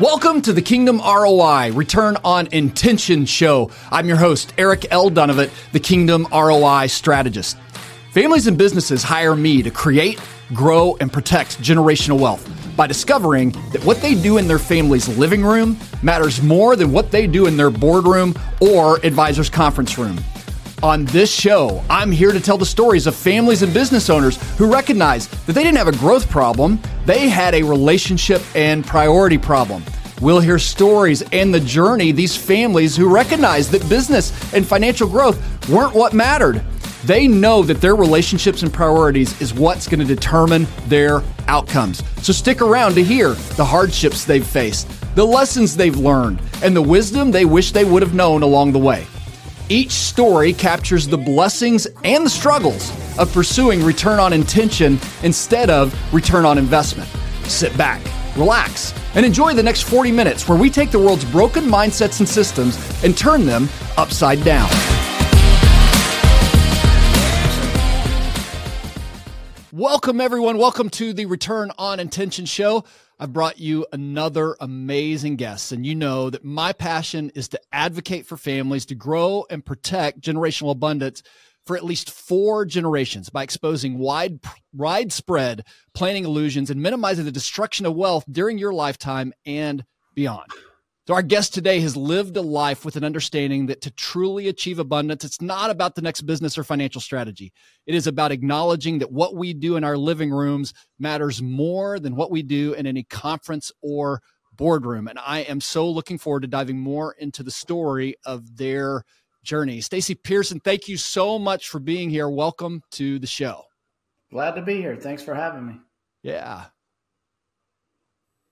Welcome to the Kingdom ROI Return on Intention Show. I'm your host, Eric L. Dunavant, the Kingdom ROI Strategist. Families and businesses hire me to create, grow, and protect generational wealth by discovering that what they do in their family's living room matters more than what they do in their boardroom or advisor's conference room. On this show, I'm here to tell the stories of families and business owners who recognize that they didn't have a growth problem, they had a relationship and priority problem. We'll hear stories and the journey these families who recognize that business and financial growth weren't what mattered. They know that their relationships and priorities is what's going to determine their outcomes. So stick around to hear the hardships they've faced, the lessons they've learned, and the wisdom they wish they would have known along the way. Each story captures the blessings and the struggles of pursuing return on intention instead of return on investment. Sit back, relax, and enjoy the next 40 minutes where we take the world's broken mindsets and systems and turn them upside down. Welcome, everyone. Welcome to the Return on Intention show. I've brought you another amazing guest, and you know that my passion is to advocate for families to grow and protect generational abundance for at least four generations by exposing wide, widespread planning illusions and minimizing the destruction of wealth during your lifetime and beyond. So, our guest today has lived a life with an understanding that to truly achieve abundance, it's not about the next business or financial strategy. It is about acknowledging that what we do in our living rooms matters more than what we do in any conference or boardroom. And I am so looking forward to diving more into the story of their journey. Stacey Pearson, thank you so much for being here. Welcome to the show. Glad to be here. Thanks for having me. Yeah.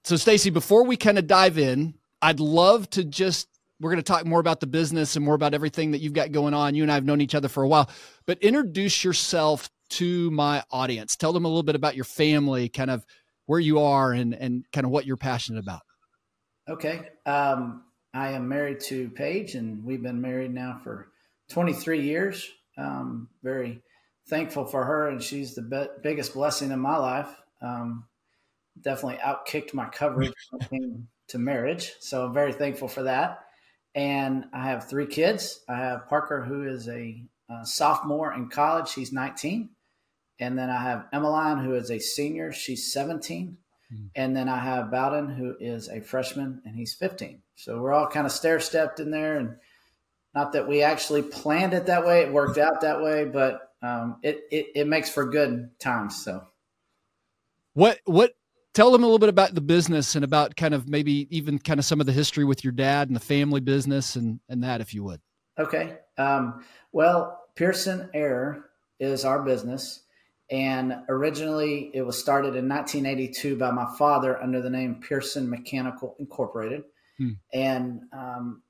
So, Stacey, before we kind of dive in, I'd love to just we're going to talk more about the business and more about everything that you've got going on. You and I have known each other for a while, but introduce yourself to my audience. Tell them a little bit about your family, kind of where you are and and kind of what you're passionate about. Okay. Um, I am married to Paige and we've been married now for 23 years. Um, very thankful for her and she's the be- biggest blessing in my life. Um, definitely outkicked my coverage to marriage. So I'm very thankful for that. And I have three kids. I have Parker, who is a, a sophomore in college. She's 19. And then I have Emmeline, who is a senior. She's 17. Mm-hmm. And then I have Bowden, who is a freshman, and he's 15. So we're all kind of stair stepped in there. And not that we actually planned it that way, it worked out that way, but um, it, it, it makes for good times. So, what, what, tell them a little bit about the business and about kind of maybe even kind of some of the history with your dad and the family business and and that if you would. Okay um, well pearson air is our business and originally it was started in 1982 by my father under the name pearson mechanical incorporated. Hmm. and um,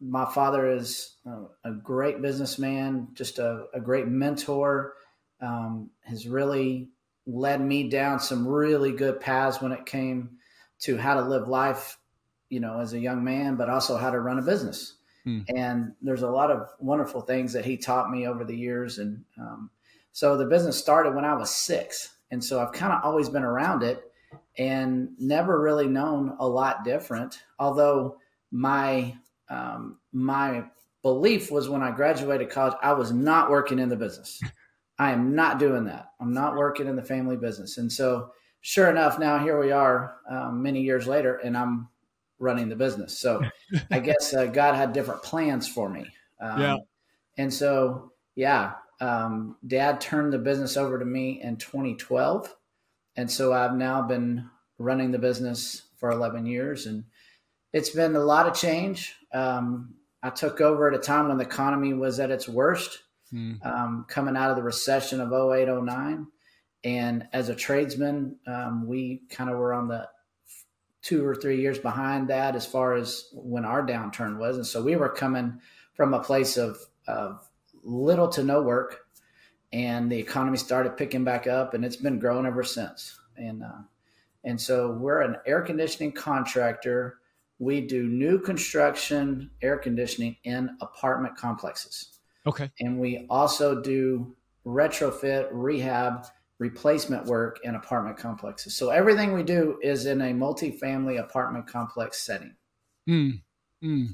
my father is a, great businessman just a, a great mentor. Um, has really led me down some really good paths when it came to how to live life, you know, as a young man, but also how to run a business. Hmm. And there's a lot of wonderful things that he taught me over the years. And um, so the business started when I was six. And so I've kind of always been around it and never really known a lot different. Although my um, my belief was when I graduated college, I was not working in the business. I am not doing that. I'm not working in the family business. And so, sure enough, now here we are um, many years later, and I'm running the business. So, I guess uh, God had different plans for me. Um, yeah. And so, yeah, um, dad turned the business over to me in 2012. And so, I've now been running the business for 11 years. And it's been a lot of change. Um, I took over at a time when the economy was at its worst mm. um, coming out of the recession of 08, 09. And as a tradesman, um, we kind of were on the two or three years behind that as far as when our downturn was. And so we were coming from a place of, of little to no work. And the economy started picking back up, and it's been growing ever since. And uh, and so we're an air conditioning contractor. We do new construction air conditioning in apartment complexes. Okay. And we also do retrofit, rehab, replacement work in apartment complexes. So everything we do is in a multifamily apartment complex setting. Mm, mm.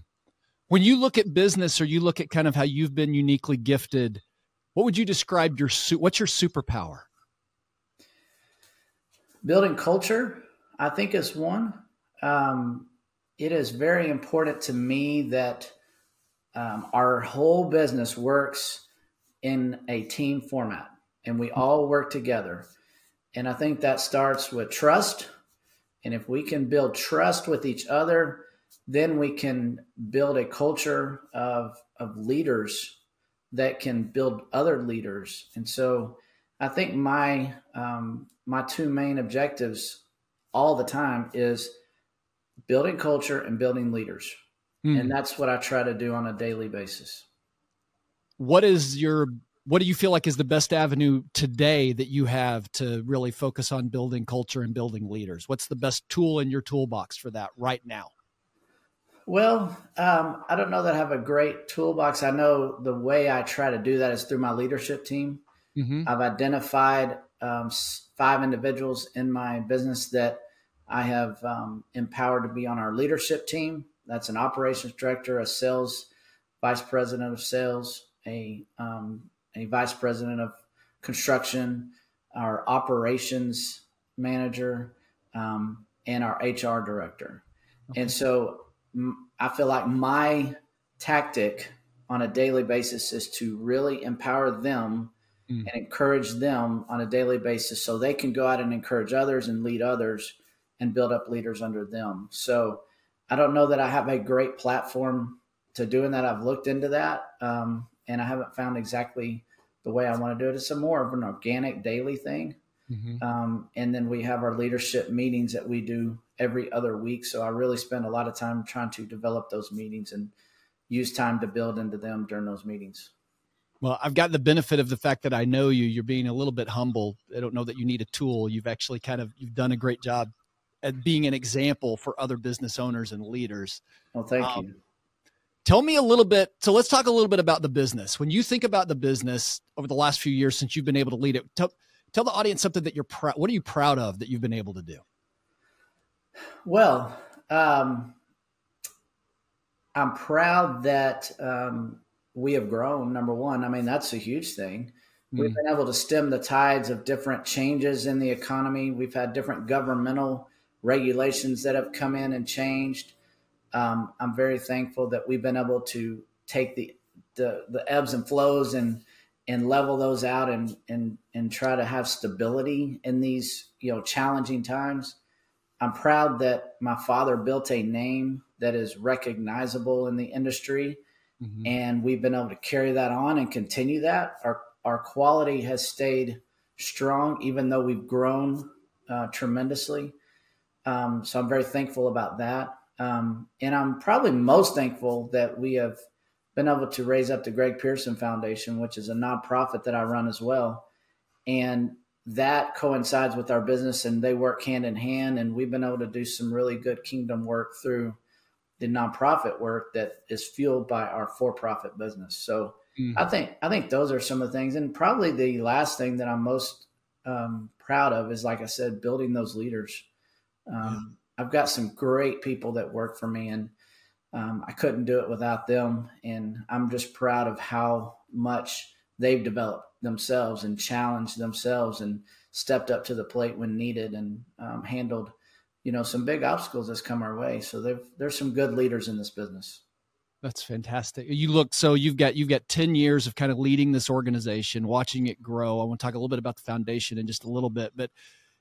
When you look at business or you look at kind of how you've been uniquely gifted, what would you describe your what's your superpower? Building culture, I think, is one. Um, it is very important to me that um, our whole business works in a team format and we all work together. And I think that starts with trust. And if we can build trust with each other, then we can build a culture of, of leaders that can build other leaders. And so I think my um, my two main objectives all the time is building culture and building leaders. Mm. And that's what I try to do on a daily basis. What is your what do you feel like is the best avenue today that you have to really focus on building culture and building leaders? What's the best tool in your toolbox for that right now? Well, um, I don't know that I have a great toolbox. I know the way I try to do that is through my leadership team. Mm-hmm. I've identified um, five individuals in my business that I have um, empowered to be on our leadership team. That's an operations director, a sales vice president of sales, a um, a vice president of construction, our operations manager, um, and our HR director. Okay. And so I feel like my tactic on a daily basis is to really empower them mm. and encourage them on a daily basis so they can go out and encourage others and lead others and build up leaders under them. So I don't know that I have a great platform to doing that. I've looked into that. Um, and I haven't found exactly the way I want to do it. It's a more of an organic daily thing. Mm-hmm. Um, and then we have our leadership meetings that we do every other week. So I really spend a lot of time trying to develop those meetings and use time to build into them during those meetings. Well, I've got the benefit of the fact that I know you. You're being a little bit humble. I don't know that you need a tool. You've actually kind of you've done a great job at being an example for other business owners and leaders. Well, thank um, you. Tell me a little bit. So let's talk a little bit about the business. When you think about the business over the last few years since you've been able to lead it, tell, tell the audience something that you're proud. What are you proud of that you've been able to do? Well, um, I'm proud that um, we have grown. Number one, I mean that's a huge thing. Mm. We've been able to stem the tides of different changes in the economy. We've had different governmental regulations that have come in and changed um, I'm very thankful that we've been able to take the, the, the ebbs and flows and and level those out and and and try to have stability in these you know challenging times. I'm proud that my father built a name that is recognizable in the industry, mm-hmm. and we've been able to carry that on and continue that. Our our quality has stayed strong, even though we've grown uh, tremendously. Um, so I'm very thankful about that. Um, and I'm probably most thankful that we have been able to raise up the Greg Pearson Foundation, which is a nonprofit that I run as well. And that coincides with our business and they work hand in hand. And we've been able to do some really good kingdom work through the nonprofit work that is fueled by our for-profit business. So mm-hmm. I think I think those are some of the things, and probably the last thing that I'm most um, proud of is, like I said, building those leaders. Um, I've got some great people that work for me, and um, I couldn't do it without them. And I'm just proud of how much they've developed themselves and challenged themselves and stepped up to the plate when needed and um, handled, you know, some big obstacles that's come our way. So there's some good leaders in this business. That's fantastic. You look so you've got you've got 10 years of kind of leading this organization, watching it grow. I want to talk a little bit about the foundation in just a little bit, but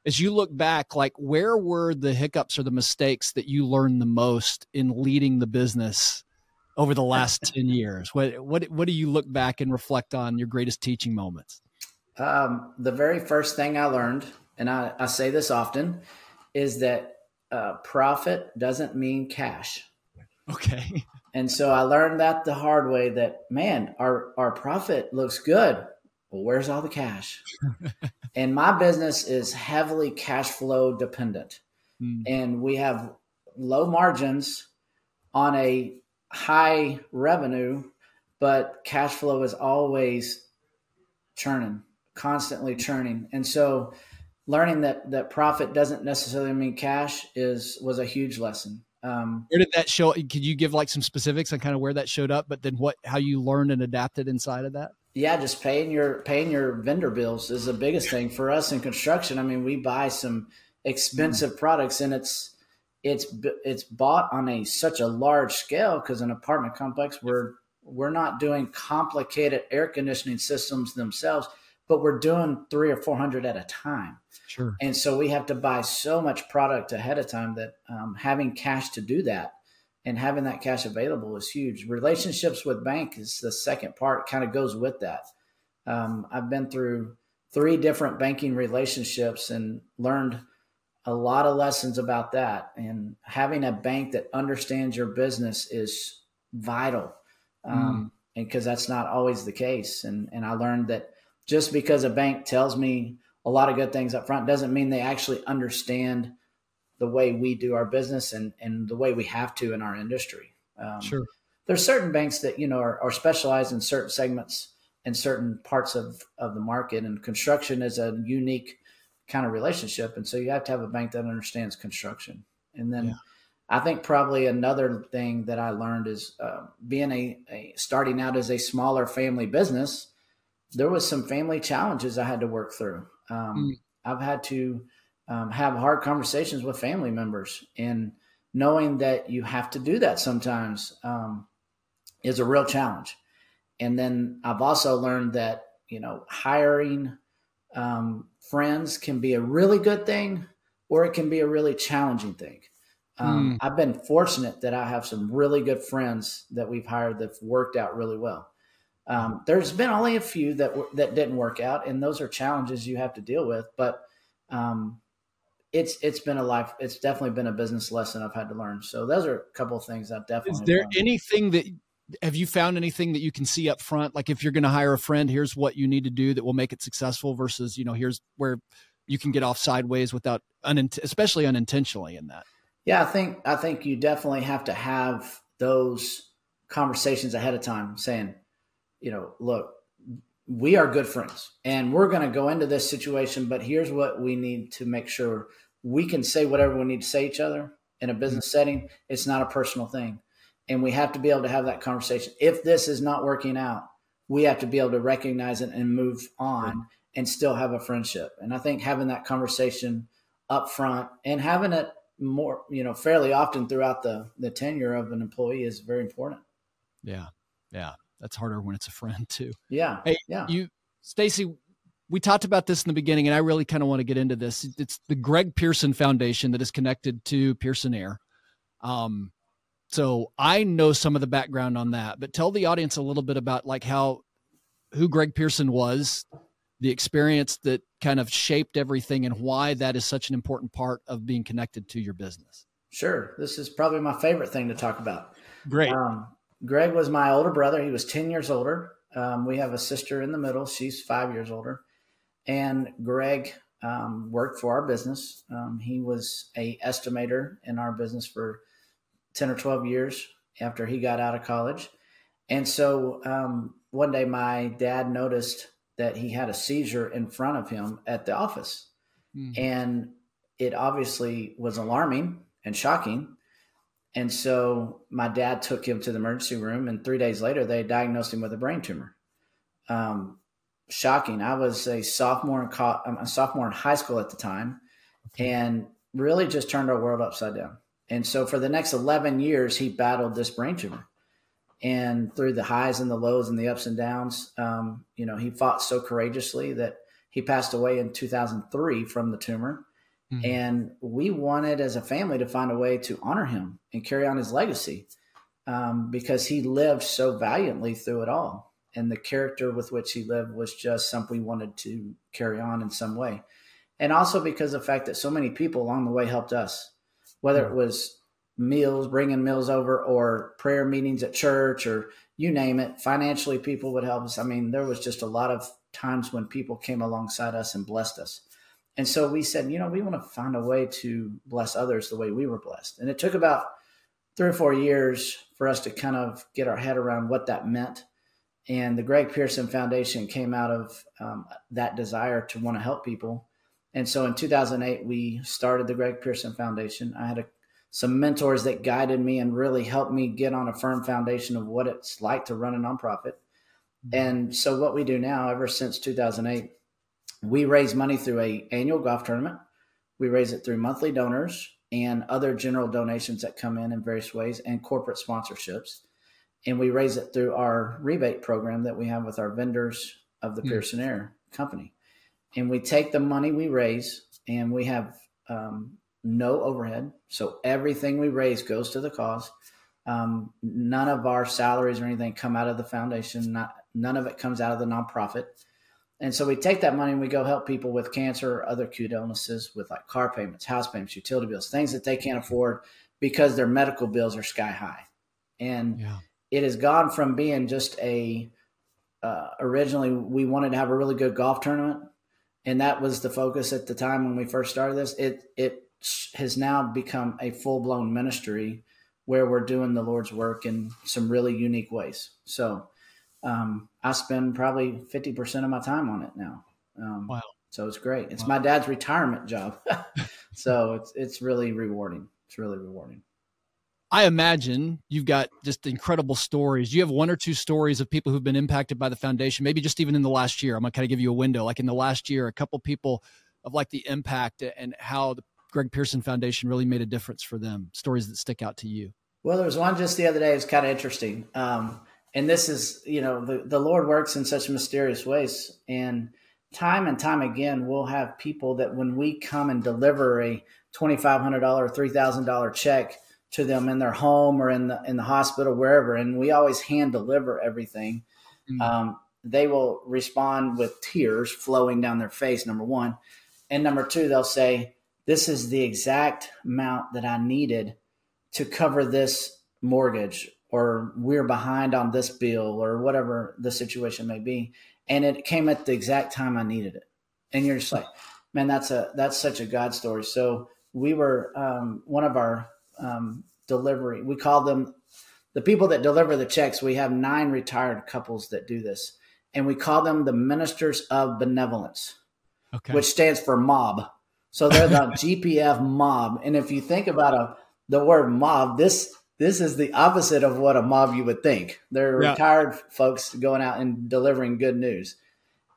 as you look back, like where were the hiccups or the mistakes that you learned the most in leading the business over the last 10 years? What, what, what do you look back and reflect on your greatest teaching moments? Um, the very first thing I learned, and I, I say this often, is that uh, profit doesn't mean cash. Okay. And so I learned that the hard way that, man, our, our profit looks good well, where's all the cash? and my business is heavily cash flow dependent. Mm. And we have low margins on a high revenue, but cash flow is always churning constantly churning. And so learning that that profit doesn't necessarily mean cash is was a huge lesson. Um, where did that show? Could you give like some specifics on kind of where that showed up? But then what? How you learned and adapted inside of that? Yeah, just paying your paying your vendor bills is the biggest thing for us in construction. I mean, we buy some expensive mm. products, and it's it's it's bought on a such a large scale because an apartment complex we're we're not doing complicated air conditioning systems themselves but we're doing three or four hundred at a time sure and so we have to buy so much product ahead of time that um, having cash to do that and having that cash available is huge relationships with bank is the second part kind of goes with that um, i've been through three different banking relationships and learned a lot of lessons about that. And having a bank that understands your business is vital. Mm. Um, and because that's not always the case. And, and I learned that just because a bank tells me a lot of good things up front doesn't mean they actually understand the way we do our business and, and the way we have to in our industry. Um, sure. There's certain banks that, you know, are, are specialized in certain segments and certain parts of, of the market and construction is a unique kind of relationship. And so you have to have a bank that understands construction. And then yeah. I think probably another thing that I learned is uh, being a, a, starting out as a smaller family business. There was some family challenges I had to work through. Um, mm. I've had to um, have hard conversations with family members, and knowing that you have to do that sometimes um, is a real challenge. And then I've also learned that you know hiring um, friends can be a really good thing or it can be a really challenging thing. Um, mm. I've been fortunate that I have some really good friends that we've hired that've worked out really well. Um, there's been only a few that that didn't work out, and those are challenges you have to deal with. But um, it's it's been a life. It's definitely been a business lesson I've had to learn. So those are a couple of things I've definitely. Is there learned. anything that have you found anything that you can see up front like if you're going to hire a friend here's what you need to do that will make it successful versus you know here's where you can get off sideways without unint- especially unintentionally in that yeah i think i think you definitely have to have those conversations ahead of time saying you know look we are good friends and we're going to go into this situation but here's what we need to make sure we can say whatever we need to say each other in a business mm-hmm. setting it's not a personal thing and we have to be able to have that conversation. If this is not working out, we have to be able to recognize it and move on and still have a friendship. And I think having that conversation up front and having it more, you know, fairly often throughout the the tenure of an employee is very important. Yeah. Yeah. That's harder when it's a friend too. Yeah. Hey, yeah. You Stacey, we talked about this in the beginning and I really kind of want to get into this. It's the Greg Pearson Foundation that is connected to Pearson Air. Um, so I know some of the background on that, but tell the audience a little bit about like how who Greg Pearson was, the experience that kind of shaped everything and why that is such an important part of being connected to your business. Sure. This is probably my favorite thing to talk about. Great. Um, Greg was my older brother. He was 10 years older. Um, we have a sister in the middle. She's five years older. And Greg um, worked for our business. Um, he was a estimator in our business for 10 or 12 years after he got out of college. And so um, one day my dad noticed that he had a seizure in front of him at the office. Mm. And it obviously was alarming and shocking. And so my dad took him to the emergency room, and three days later, they diagnosed him with a brain tumor. Um, shocking. I was a sophomore in co- a sophomore in high school at the time, and really just turned our world upside down. And so for the next 11 years, he battled this brain tumor. And through the highs and the lows and the ups and downs, um, you know, he fought so courageously that he passed away in 2003 from the tumor. Mm-hmm. And we wanted as a family to find a way to honor him and carry on his legacy um, because he lived so valiantly through it all. And the character with which he lived was just something we wanted to carry on in some way. And also because of the fact that so many people along the way helped us whether it was meals, bringing meals over, or prayer meetings at church, or you name it. Financially, people would help us. I mean, there was just a lot of times when people came alongside us and blessed us. And so we said, you know, we want to find a way to bless others the way we were blessed. And it took about three or four years for us to kind of get our head around what that meant. and the Greg Pearson Foundation came out of um, that desire to want to help people. And so in 2008, we started the Greg Pearson Foundation. I had a, some mentors that guided me and really helped me get on a firm foundation of what it's like to run a nonprofit. Mm-hmm. And so what we do now, ever since 2008, we raise money through a annual golf tournament. We raise it through monthly donors and other general donations that come in in various ways and corporate sponsorships and we raise it through our rebate program that we have with our vendors of the mm. Pearson Air company. And we take the money we raise and we have um, no overhead. So everything we raise goes to the cause. Um, none of our salaries or anything come out of the foundation. Not, none of it comes out of the nonprofit. And so we take that money and we go help people with cancer or other acute illnesses with like car payments, house payments, utility bills, things that they can't afford because their medical bills are sky high. And yeah it has gone from being just a uh, originally we wanted to have a really good golf tournament, and that was the focus at the time when we first started this. It it has now become a full blown ministry where we're doing the Lord's work in some really unique ways. So um, I spend probably fifty percent of my time on it now. Um, wow! So it's great. It's wow. my dad's retirement job, so it's it's really rewarding. It's really rewarding. I imagine you've got just incredible stories. You have one or two stories of people who've been impacted by the foundation, maybe just even in the last year. I'm gonna kind of give you a window. Like in the last year, a couple people of like the impact and how the Greg Pearson Foundation really made a difference for them. Stories that stick out to you. Well, there was one just the other day. It's kind of interesting. Um, and this is, you know, the, the Lord works in such mysterious ways. And time and time again, we'll have people that when we come and deliver a $2,500, $3,000 check, to them in their home or in the in the hospital wherever and we always hand deliver everything mm-hmm. um, they will respond with tears flowing down their face number one and number two they'll say this is the exact amount that i needed to cover this mortgage or we're behind on this bill or whatever the situation may be and it came at the exact time i needed it and you're just like man that's a that's such a god story so we were um, one of our um, delivery. We call them the people that deliver the checks. We have nine retired couples that do this, and we call them the ministers of benevolence, okay. which stands for mob. So they're the GPF mob. And if you think about a the word mob, this this is the opposite of what a mob you would think. They're yeah. retired folks going out and delivering good news.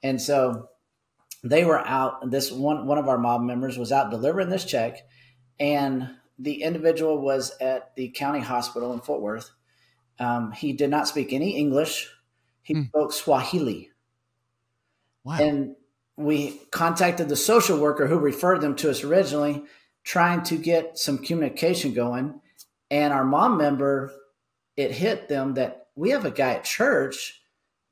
And so they were out this one one of our mob members was out delivering this check and the individual was at the county hospital in Fort Worth. Um, he did not speak any English. He mm. spoke Swahili. Wow. And we contacted the social worker who referred them to us originally, trying to get some communication going. And our mob member, it hit them that we have a guy at church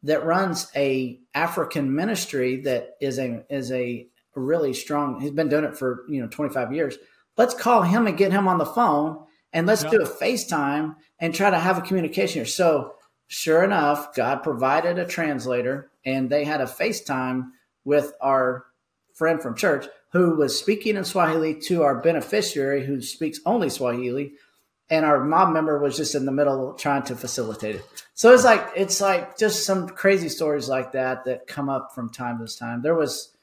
that runs a African ministry that is a is a really strong. He's been doing it for you know 25 years let's call him and get him on the phone and let's do a FaceTime and try to have a communication here. So sure enough, God provided a translator and they had a FaceTime with our friend from church who was speaking in Swahili to our beneficiary who speaks only Swahili. And our mob member was just in the middle trying to facilitate it. So it's like it's like just some crazy stories like that that come up from time to time. There was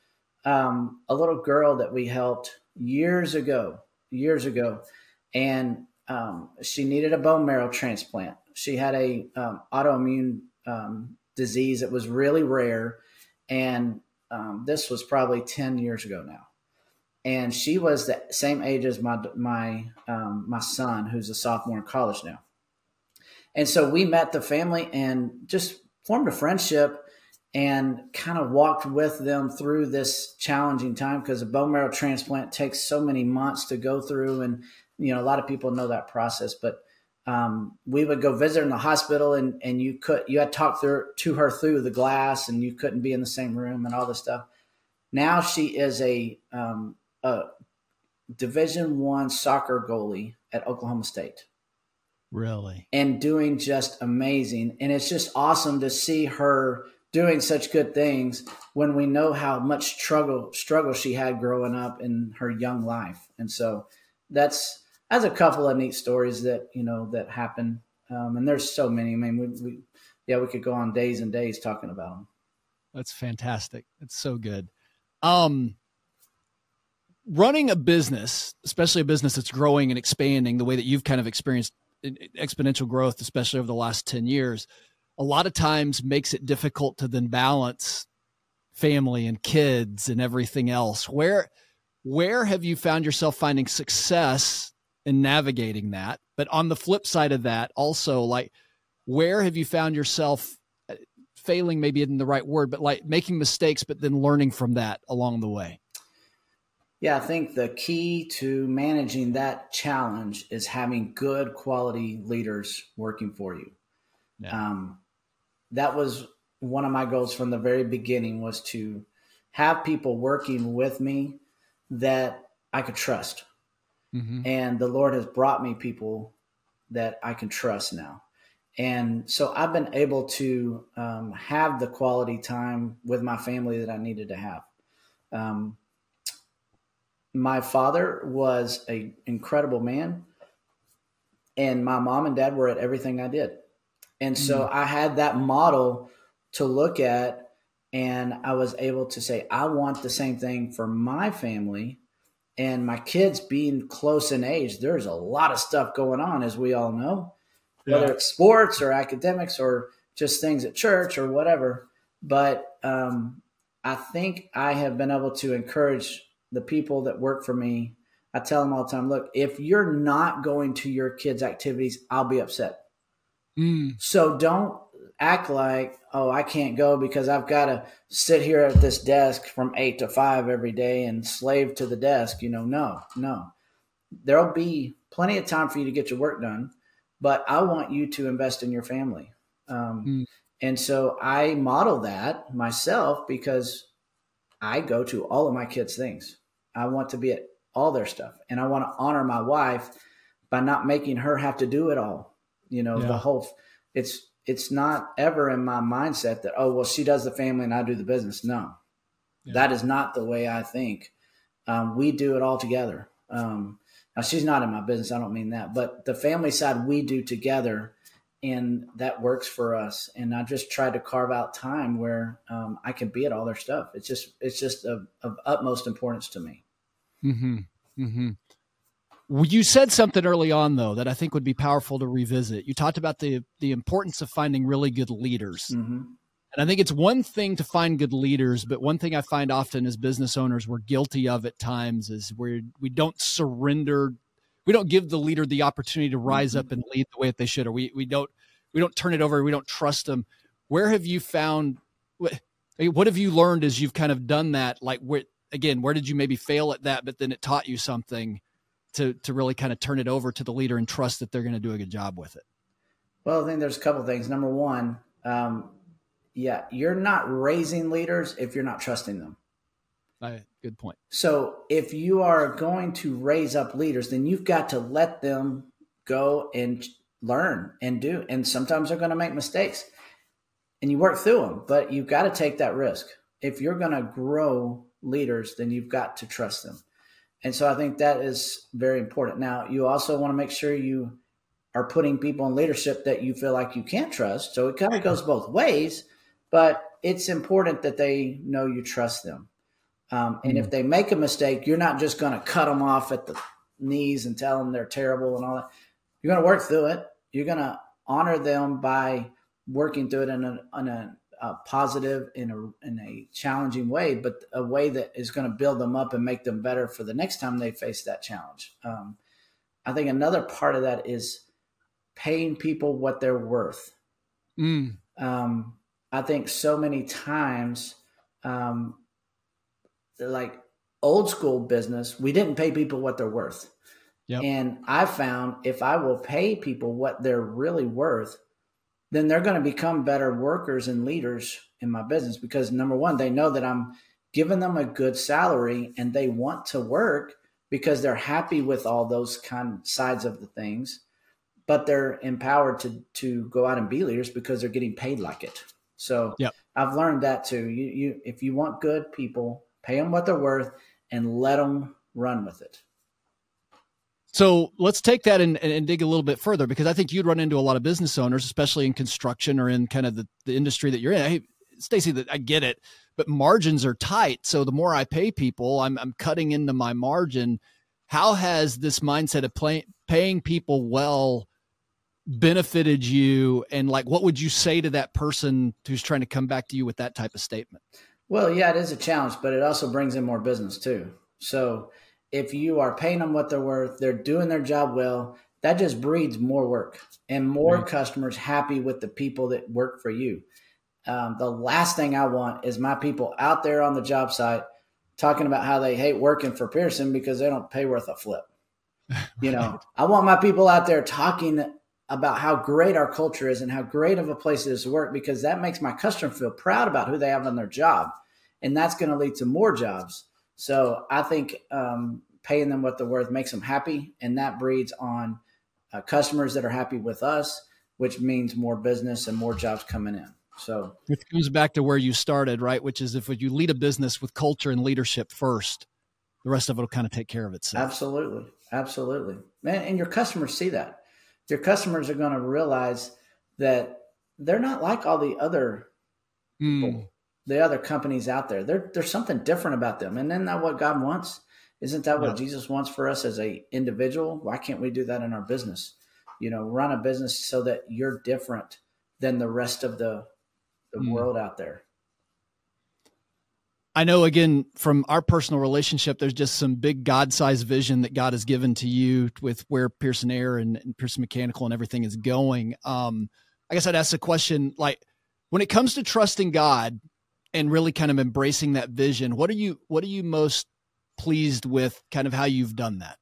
um, a little girl that we helped years ago years ago, and um, she needed a bone marrow transplant. She had a um, autoimmune um, disease that was really rare, and um, this was probably ten years ago now. And she was the same age as my my um, my son, who's a sophomore in college now. And so we met the family and just formed a friendship and kind of walked with them through this challenging time because a bone marrow transplant takes so many months to go through and you know a lot of people know that process but um, we would go visit in the hospital and, and you could you had to talk through, to her through the glass and you couldn't be in the same room and all this stuff now she is a, um, a division one soccer goalie at oklahoma state really and doing just amazing and it's just awesome to see her doing such good things when we know how much struggle struggle she had growing up in her young life. And so that's that's a couple of neat stories that you know that happen. Um, and there's so many. I mean, we, we yeah, we could go on days and days talking about them. That's fantastic. It's so good. Um, running a business, especially a business that's growing and expanding the way that you've kind of experienced exponential growth, especially over the last 10 years, a lot of times makes it difficult to then balance family and kids and everything else. Where where have you found yourself finding success in navigating that? But on the flip side of that, also like where have you found yourself uh, failing maybe isn't the right word, but like making mistakes but then learning from that along the way? Yeah, I think the key to managing that challenge is having good quality leaders working for you. Yeah. Um, that was one of my goals from the very beginning was to have people working with me that I could trust. Mm-hmm. And the Lord has brought me people that I can trust now. And so I've been able to um, have the quality time with my family that I needed to have. Um, my father was an incredible man, and my mom and dad were at everything I did. And so mm. I had that model to look at, and I was able to say, I want the same thing for my family. And my kids being close in age, there's a lot of stuff going on, as we all know, yeah. whether it's sports or academics or just things at church or whatever. But um, I think I have been able to encourage the people that work for me, I tell them all the time, look, if you're not going to your kids' activities, I'll be upset. Mm. So don't act like, oh, I can't go because I've got to sit here at this desk from eight to five every day and slave to the desk. You know, no, no. There'll be plenty of time for you to get your work done, but I want you to invest in your family. Um, mm. And so I model that myself because I go to all of my kids' things. I want to be at all their stuff, and I want to honor my wife by not making her have to do it all. You know, yeah. the whole it's it's not ever in my mindset that oh well she does the family and I do the business. No, yeah. that is not the way I think. Um, we do it all together. Um, now she's not in my business. I don't mean that, but the family side we do together and that works for us. And I just tried to carve out time where um, I can be at all their stuff. It's just it's just of, of utmost importance to me. Hmm. Hmm. You said something early on though that I think would be powerful to revisit. You talked about the the importance of finding really good leaders. Mm-hmm. And I think it's one thing to find good leaders, but one thing I find often as business owners we're guilty of at times is where we don't surrender we don't give the leader the opportunity to rise mm-hmm. up and lead the way that they should, or we we don't we don't turn it over. We don't trust them. Where have you found? What, what have you learned as you've kind of done that? Like, where again, where did you maybe fail at that, but then it taught you something to to really kind of turn it over to the leader and trust that they're going to do a good job with it? Well, I think there's a couple things. Number one, um, yeah, you're not raising leaders if you're not trusting them. Uh, good point. So if you are going to raise up leaders, then you've got to let them go and learn and do. And sometimes they're going to make mistakes and you work through them, but you've got to take that risk. If you're going to grow leaders, then you've got to trust them. And so I think that is very important. Now, you also want to make sure you are putting people in leadership that you feel like you can't trust. So it kind of goes both ways, but it's important that they know you trust them. Um, and mm-hmm. if they make a mistake, you're not just going to cut them off at the knees and tell them they're terrible and all that. You're going to work through it. You're going to honor them by working through it in a, in a, a positive, in a, in a challenging way, but a way that is going to build them up and make them better for the next time they face that challenge. Um, I think another part of that is paying people what they're worth. Mm. Um, I think so many times um, like old school business, we didn't pay people what they're worth. Yep. And I found if I will pay people what they're really worth, then they're going to become better workers and leaders in my business because number one, they know that I'm giving them a good salary and they want to work because they're happy with all those kind of sides of the things, but they're empowered to to go out and be leaders because they're getting paid like it. So yep. I've learned that too. You you if you want good people, pay them what they're worth, and let them run with it. So let's take that and, and, dig a little bit further because I think you'd run into a lot of business owners, especially in construction or in kind of the, the industry that you're in. Hey, Stacey, that I get it, but margins are tight. So the more I pay people, I'm, I'm cutting into my margin. How has this mindset of paying people well benefited you? And like, what would you say to that person who's trying to come back to you with that type of statement? Well, yeah, it is a challenge, but it also brings in more business too. So if you are paying them what they're worth, they're doing their job well, that just breeds more work and more right. customers happy with the people that work for you. Um, the last thing I want is my people out there on the job site talking about how they hate working for Pearson because they don't pay worth a flip. You know, I want my people out there talking about how great our culture is and how great of a place it is to work because that makes my customer feel proud about who they have on their job. And that's going to lead to more jobs. So I think um, paying them what they're worth makes them happy. And that breeds on uh, customers that are happy with us, which means more business and more jobs coming in. So it goes back to where you started, right? Which is if you lead a business with culture and leadership first, the rest of it will kind of take care of itself. Absolutely. Absolutely. Man, and your customers see that. Your customers are going to realize that they're not like all the other mm. the other companies out there. There, there's something different about them. And isn't that what God wants? Isn't that what Jesus wants for us as a individual? Why can't we do that in our business? You know, run a business so that you're different than the rest of the the mm. world out there. I know again from our personal relationship, there's just some big God sized vision that God has given to you with where Pearson Air and, and Pearson Mechanical and everything is going. Um, I guess I'd ask the question like, when it comes to trusting God and really kind of embracing that vision, what are you what are you most pleased with kind of how you've done that?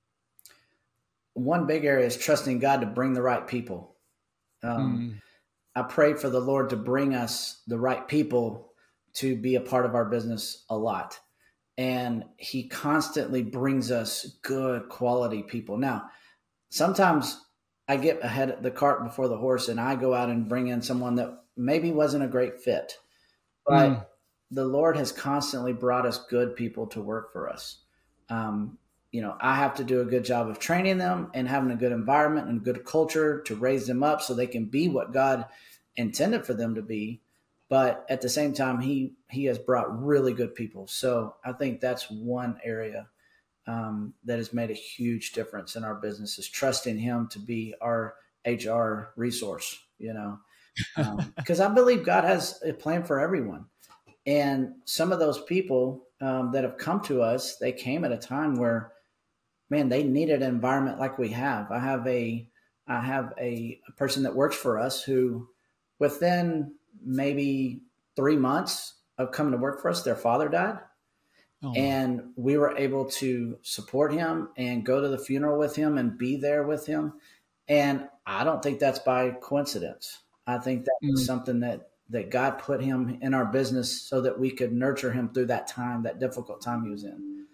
One big area is trusting God to bring the right people. Um, mm. I pray for the Lord to bring us the right people to be a part of our business a lot. And He constantly brings us good quality people. Now, sometimes I get ahead of the cart before the horse and I go out and bring in someone that maybe wasn't a great fit. But mm. the Lord has constantly brought us good people to work for us. Um, you know, I have to do a good job of training them and having a good environment and good culture to raise them up so they can be what God intended for them to be. But at the same time, he he has brought really good people. So I think that's one area um, that has made a huge difference in our business is trusting him to be our HR resource. You know, because um, I believe God has a plan for everyone, and some of those people um, that have come to us, they came at a time where, man, they needed an environment like we have. I have a I have a, a person that works for us who within maybe three months of coming to work for us, their father died. Oh. And we were able to support him and go to the funeral with him and be there with him. And I don't think that's by coincidence. I think that mm. was something that that God put him in our business so that we could nurture him through that time, that difficult time he was in.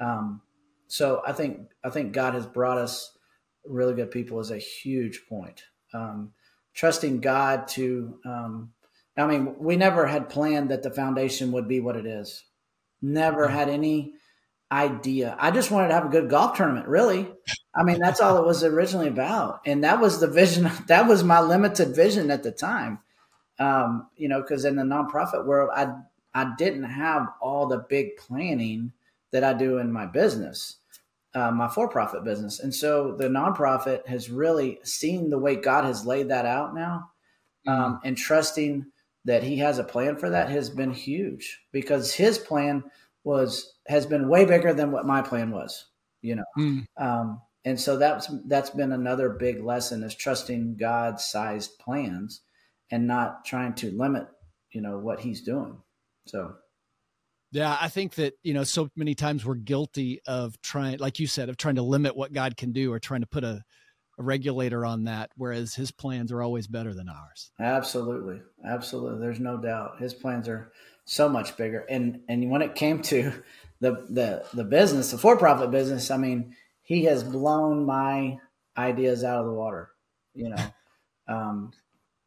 Um, so I think I think God has brought us really good people is a huge point. Um, trusting God to. Um, I mean, we never had planned that the foundation would be what it is. Never mm-hmm. had any idea. I just wanted to have a good golf tournament, really. I mean, that's all it was originally about. And that was the vision. That was my limited vision at the time. Um, you know, because in the nonprofit world, I I didn't have all the big planning that I do in my business uh, my for-profit business, and so the nonprofit has really seen the way God has laid that out now, mm-hmm. um, and trusting that He has a plan for that has been huge because His plan was has been way bigger than what my plan was. You know, mm. um, and so that's that's been another big lesson is trusting God's sized plans and not trying to limit you know what He's doing. So yeah, I think that, you know, so many times we're guilty of trying, like you said, of trying to limit what God can do or trying to put a, a regulator on that, whereas his plans are always better than ours. Absolutely. Absolutely. There's no doubt. His plans are so much bigger. And and when it came to the the the business, the for-profit business, I mean, he has blown my ideas out of the water. You know, um,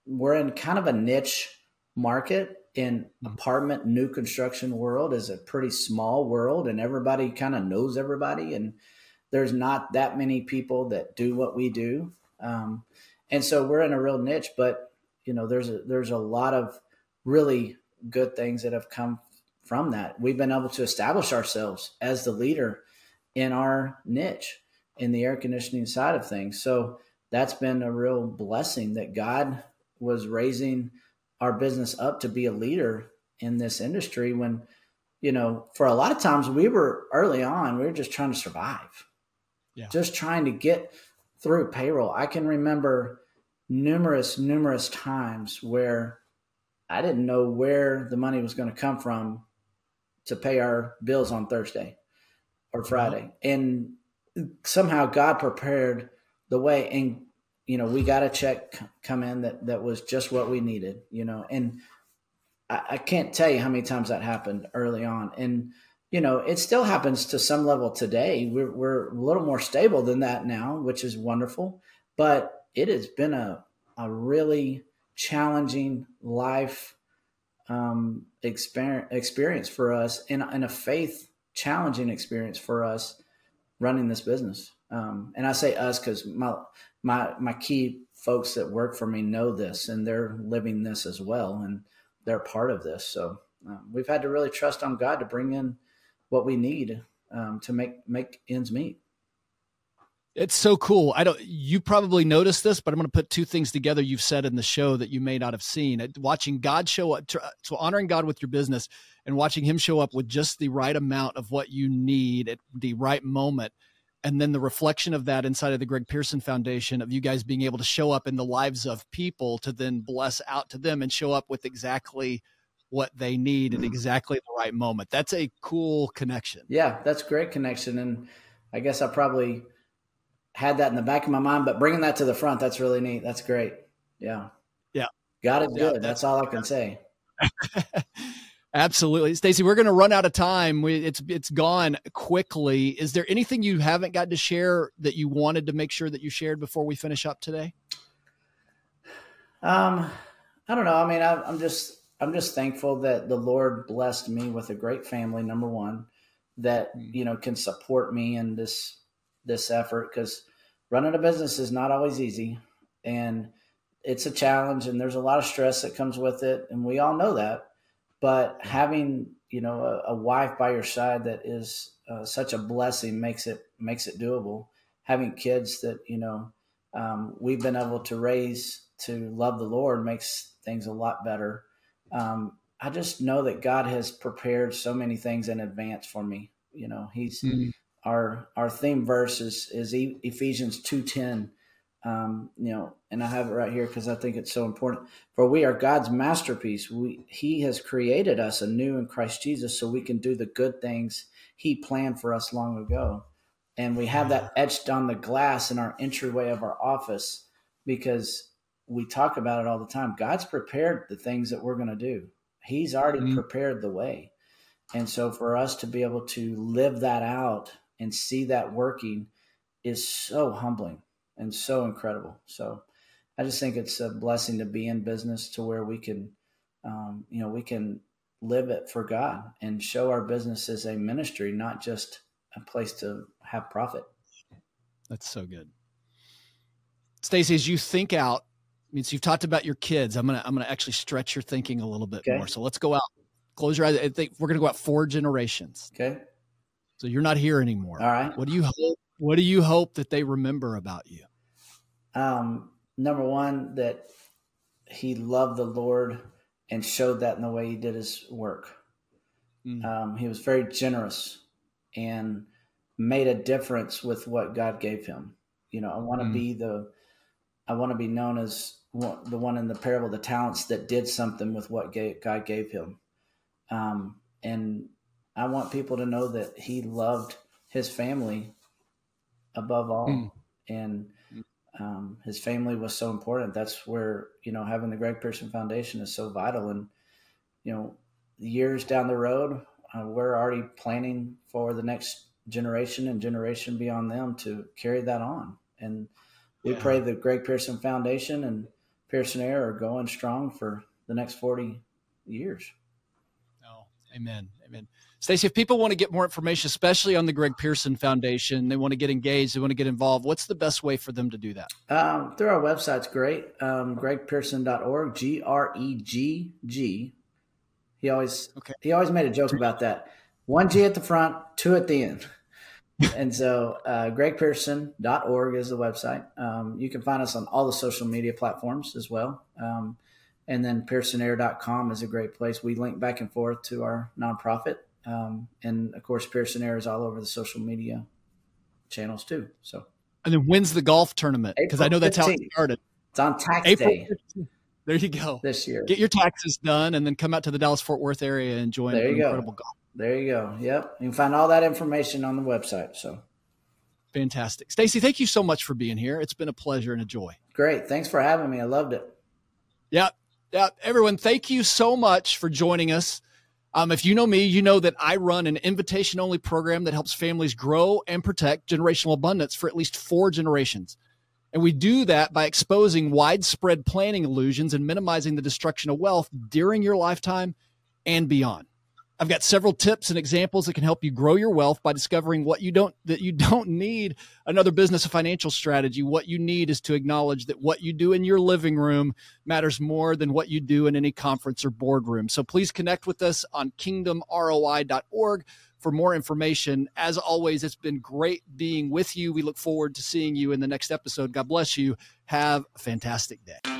we're in kind of a niche market in apartment new construction world is a pretty small world and everybody kind of knows everybody and there's not that many people that do what we do. Um, and so we're in a real niche, but you know, there's a, there's a lot of really good things that have come from that. We've been able to establish ourselves as the leader in our niche in the air conditioning side of things. So that's been a real blessing that God was raising our business up to be a leader in this industry when you know for a lot of times we were early on we were just trying to survive yeah. just trying to get through payroll. I can remember numerous numerous times where i didn't know where the money was going to come from to pay our bills on thursday or uh-huh. friday. And somehow god prepared the way and you know, we got a check come in that that was just what we needed, you know, and I, I can't tell you how many times that happened early on, and you know, it still happens to some level today. We're we're a little more stable than that now, which is wonderful, but it has been a a really challenging life um, experience experience for us, and, and a faith challenging experience for us running this business. Um, and I say us because my my my key folks that work for me know this and they're living this as well and they're part of this so um, we've had to really trust on god to bring in what we need um, to make make ends meet it's so cool. I don't. You probably noticed this, but I'm going to put two things together you've said in the show that you may not have seen. Watching God show up, so honoring God with your business, and watching Him show up with just the right amount of what you need at the right moment and then the reflection of that inside of the Greg Pearson Foundation of you guys being able to show up in the lives of people to then bless out to them and show up with exactly what they need at mm-hmm. exactly the right moment. That's a cool connection. Yeah, that's great connection and I guess I probably had that in the back of my mind, but bringing that to the front, that's really neat. That's great. Yeah. Yeah. Got it yeah, good. That's, that's all I can say. Absolutely, Stacey. We're going to run out of time. We, it's it's gone quickly. Is there anything you haven't got to share that you wanted to make sure that you shared before we finish up today? Um, I don't know. I mean, I, I'm just I'm just thankful that the Lord blessed me with a great family. Number one, that hmm. you know can support me in this this effort because running a business is not always easy, and it's a challenge, and there's a lot of stress that comes with it, and we all know that but having you know a, a wife by your side that is uh, such a blessing makes it makes it doable. Having kids that you know um, we've been able to raise to love the Lord makes things a lot better. Um, I just know that God has prepared so many things in advance for me. You know, He's mm-hmm. our our theme verse is is Ephesians two ten um, you know, and I have it right here because I think it's so important. For we are God's masterpiece. We He has created us anew in Christ Jesus, so we can do the good things He planned for us long ago. And we have that etched on the glass in our entryway of our office because we talk about it all the time. God's prepared the things that we're going to do. He's already mm-hmm. prepared the way. And so for us to be able to live that out and see that working is so humbling and so incredible. So I just think it's a blessing to be in business to where we can, um, you know, we can live it for God and show our business as a ministry, not just a place to have profit. That's so good. Stacey, as you think out, I mean, so you've talked about your kids. I'm gonna I'm gonna actually stretch your thinking a little bit okay. more. So let's go out. Close your eyes. I think we're gonna go out four generations. Okay. So you're not here anymore. All right. What do you hope? What do you hope that they remember about you? Um, number one, that he loved the Lord and showed that in the way he did his work. Mm. Um, he was very generous and made a difference with what God gave him. You know, I want to mm. be the, I want to be known as the one in the parable the talents that did something with what God gave him. Um, and I want people to know that he loved his family above all. Mm. And um, his family was so important. That's where you know having the Greg Pearson Foundation is so vital. And you know, years down the road, uh, we're already planning for the next generation and generation beyond them to carry that on. And we yeah. pray the Greg Pearson Foundation and Pearson Air are going strong for the next forty years. Oh, Amen. Amen. Stacey, if people want to get more information, especially on the Greg Pearson Foundation, they want to get engaged, they want to get involved, what's the best way for them to do that? Um, through our website's great. Um, greggpearson.org, G R E G G. He always okay. he always made a joke about that. One G at the front, two at the end. And so uh, greggpearson.org is the website. Um, you can find us on all the social media platforms as well. Um, and then pearsonair.com is a great place. We link back and forth to our nonprofit. Um, and of course, Pearson Air is all over the social media channels too. So, and then when's the golf tournament? Because I know that's 15th. how it started. It's on tax April day. 15th. There you go. This year, get your taxes done, and then come out to the Dallas Fort Worth area and join there you incredible go. golf. There you go. Yep, you can find all that information on the website. So, fantastic, Stacey. Thank you so much for being here. It's been a pleasure and a joy. Great. Thanks for having me. I loved it. Yeah, yeah. Everyone, thank you so much for joining us. Um, if you know me, you know that I run an invitation only program that helps families grow and protect generational abundance for at least four generations. And we do that by exposing widespread planning illusions and minimizing the destruction of wealth during your lifetime and beyond. I've got several tips and examples that can help you grow your wealth by discovering what you don't that you don't need another business or financial strategy. What you need is to acknowledge that what you do in your living room matters more than what you do in any conference or boardroom. So please connect with us on kingdomroi.org for more information. As always, it's been great being with you. We look forward to seeing you in the next episode. God bless you. Have a fantastic day.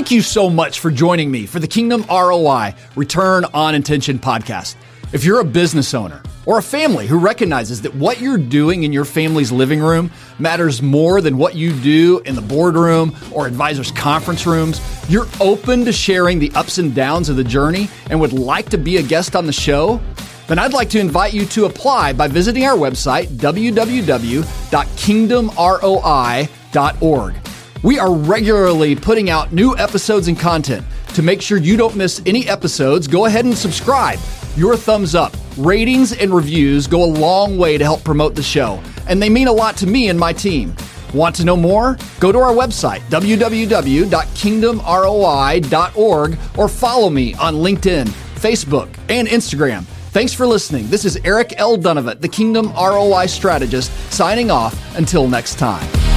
Thank you so much for joining me for the Kingdom ROI Return on Intention podcast. If you're a business owner or a family who recognizes that what you're doing in your family's living room matters more than what you do in the boardroom or advisors' conference rooms, you're open to sharing the ups and downs of the journey and would like to be a guest on the show, then I'd like to invite you to apply by visiting our website, www.kingdomroi.org. We are regularly putting out new episodes and content. To make sure you don't miss any episodes, go ahead and subscribe. Your thumbs up, ratings, and reviews go a long way to help promote the show, and they mean a lot to me and my team. Want to know more? Go to our website, www.kingdomroi.org, or follow me on LinkedIn, Facebook, and Instagram. Thanks for listening. This is Eric L. Dunavant, the Kingdom ROI strategist, signing off until next time.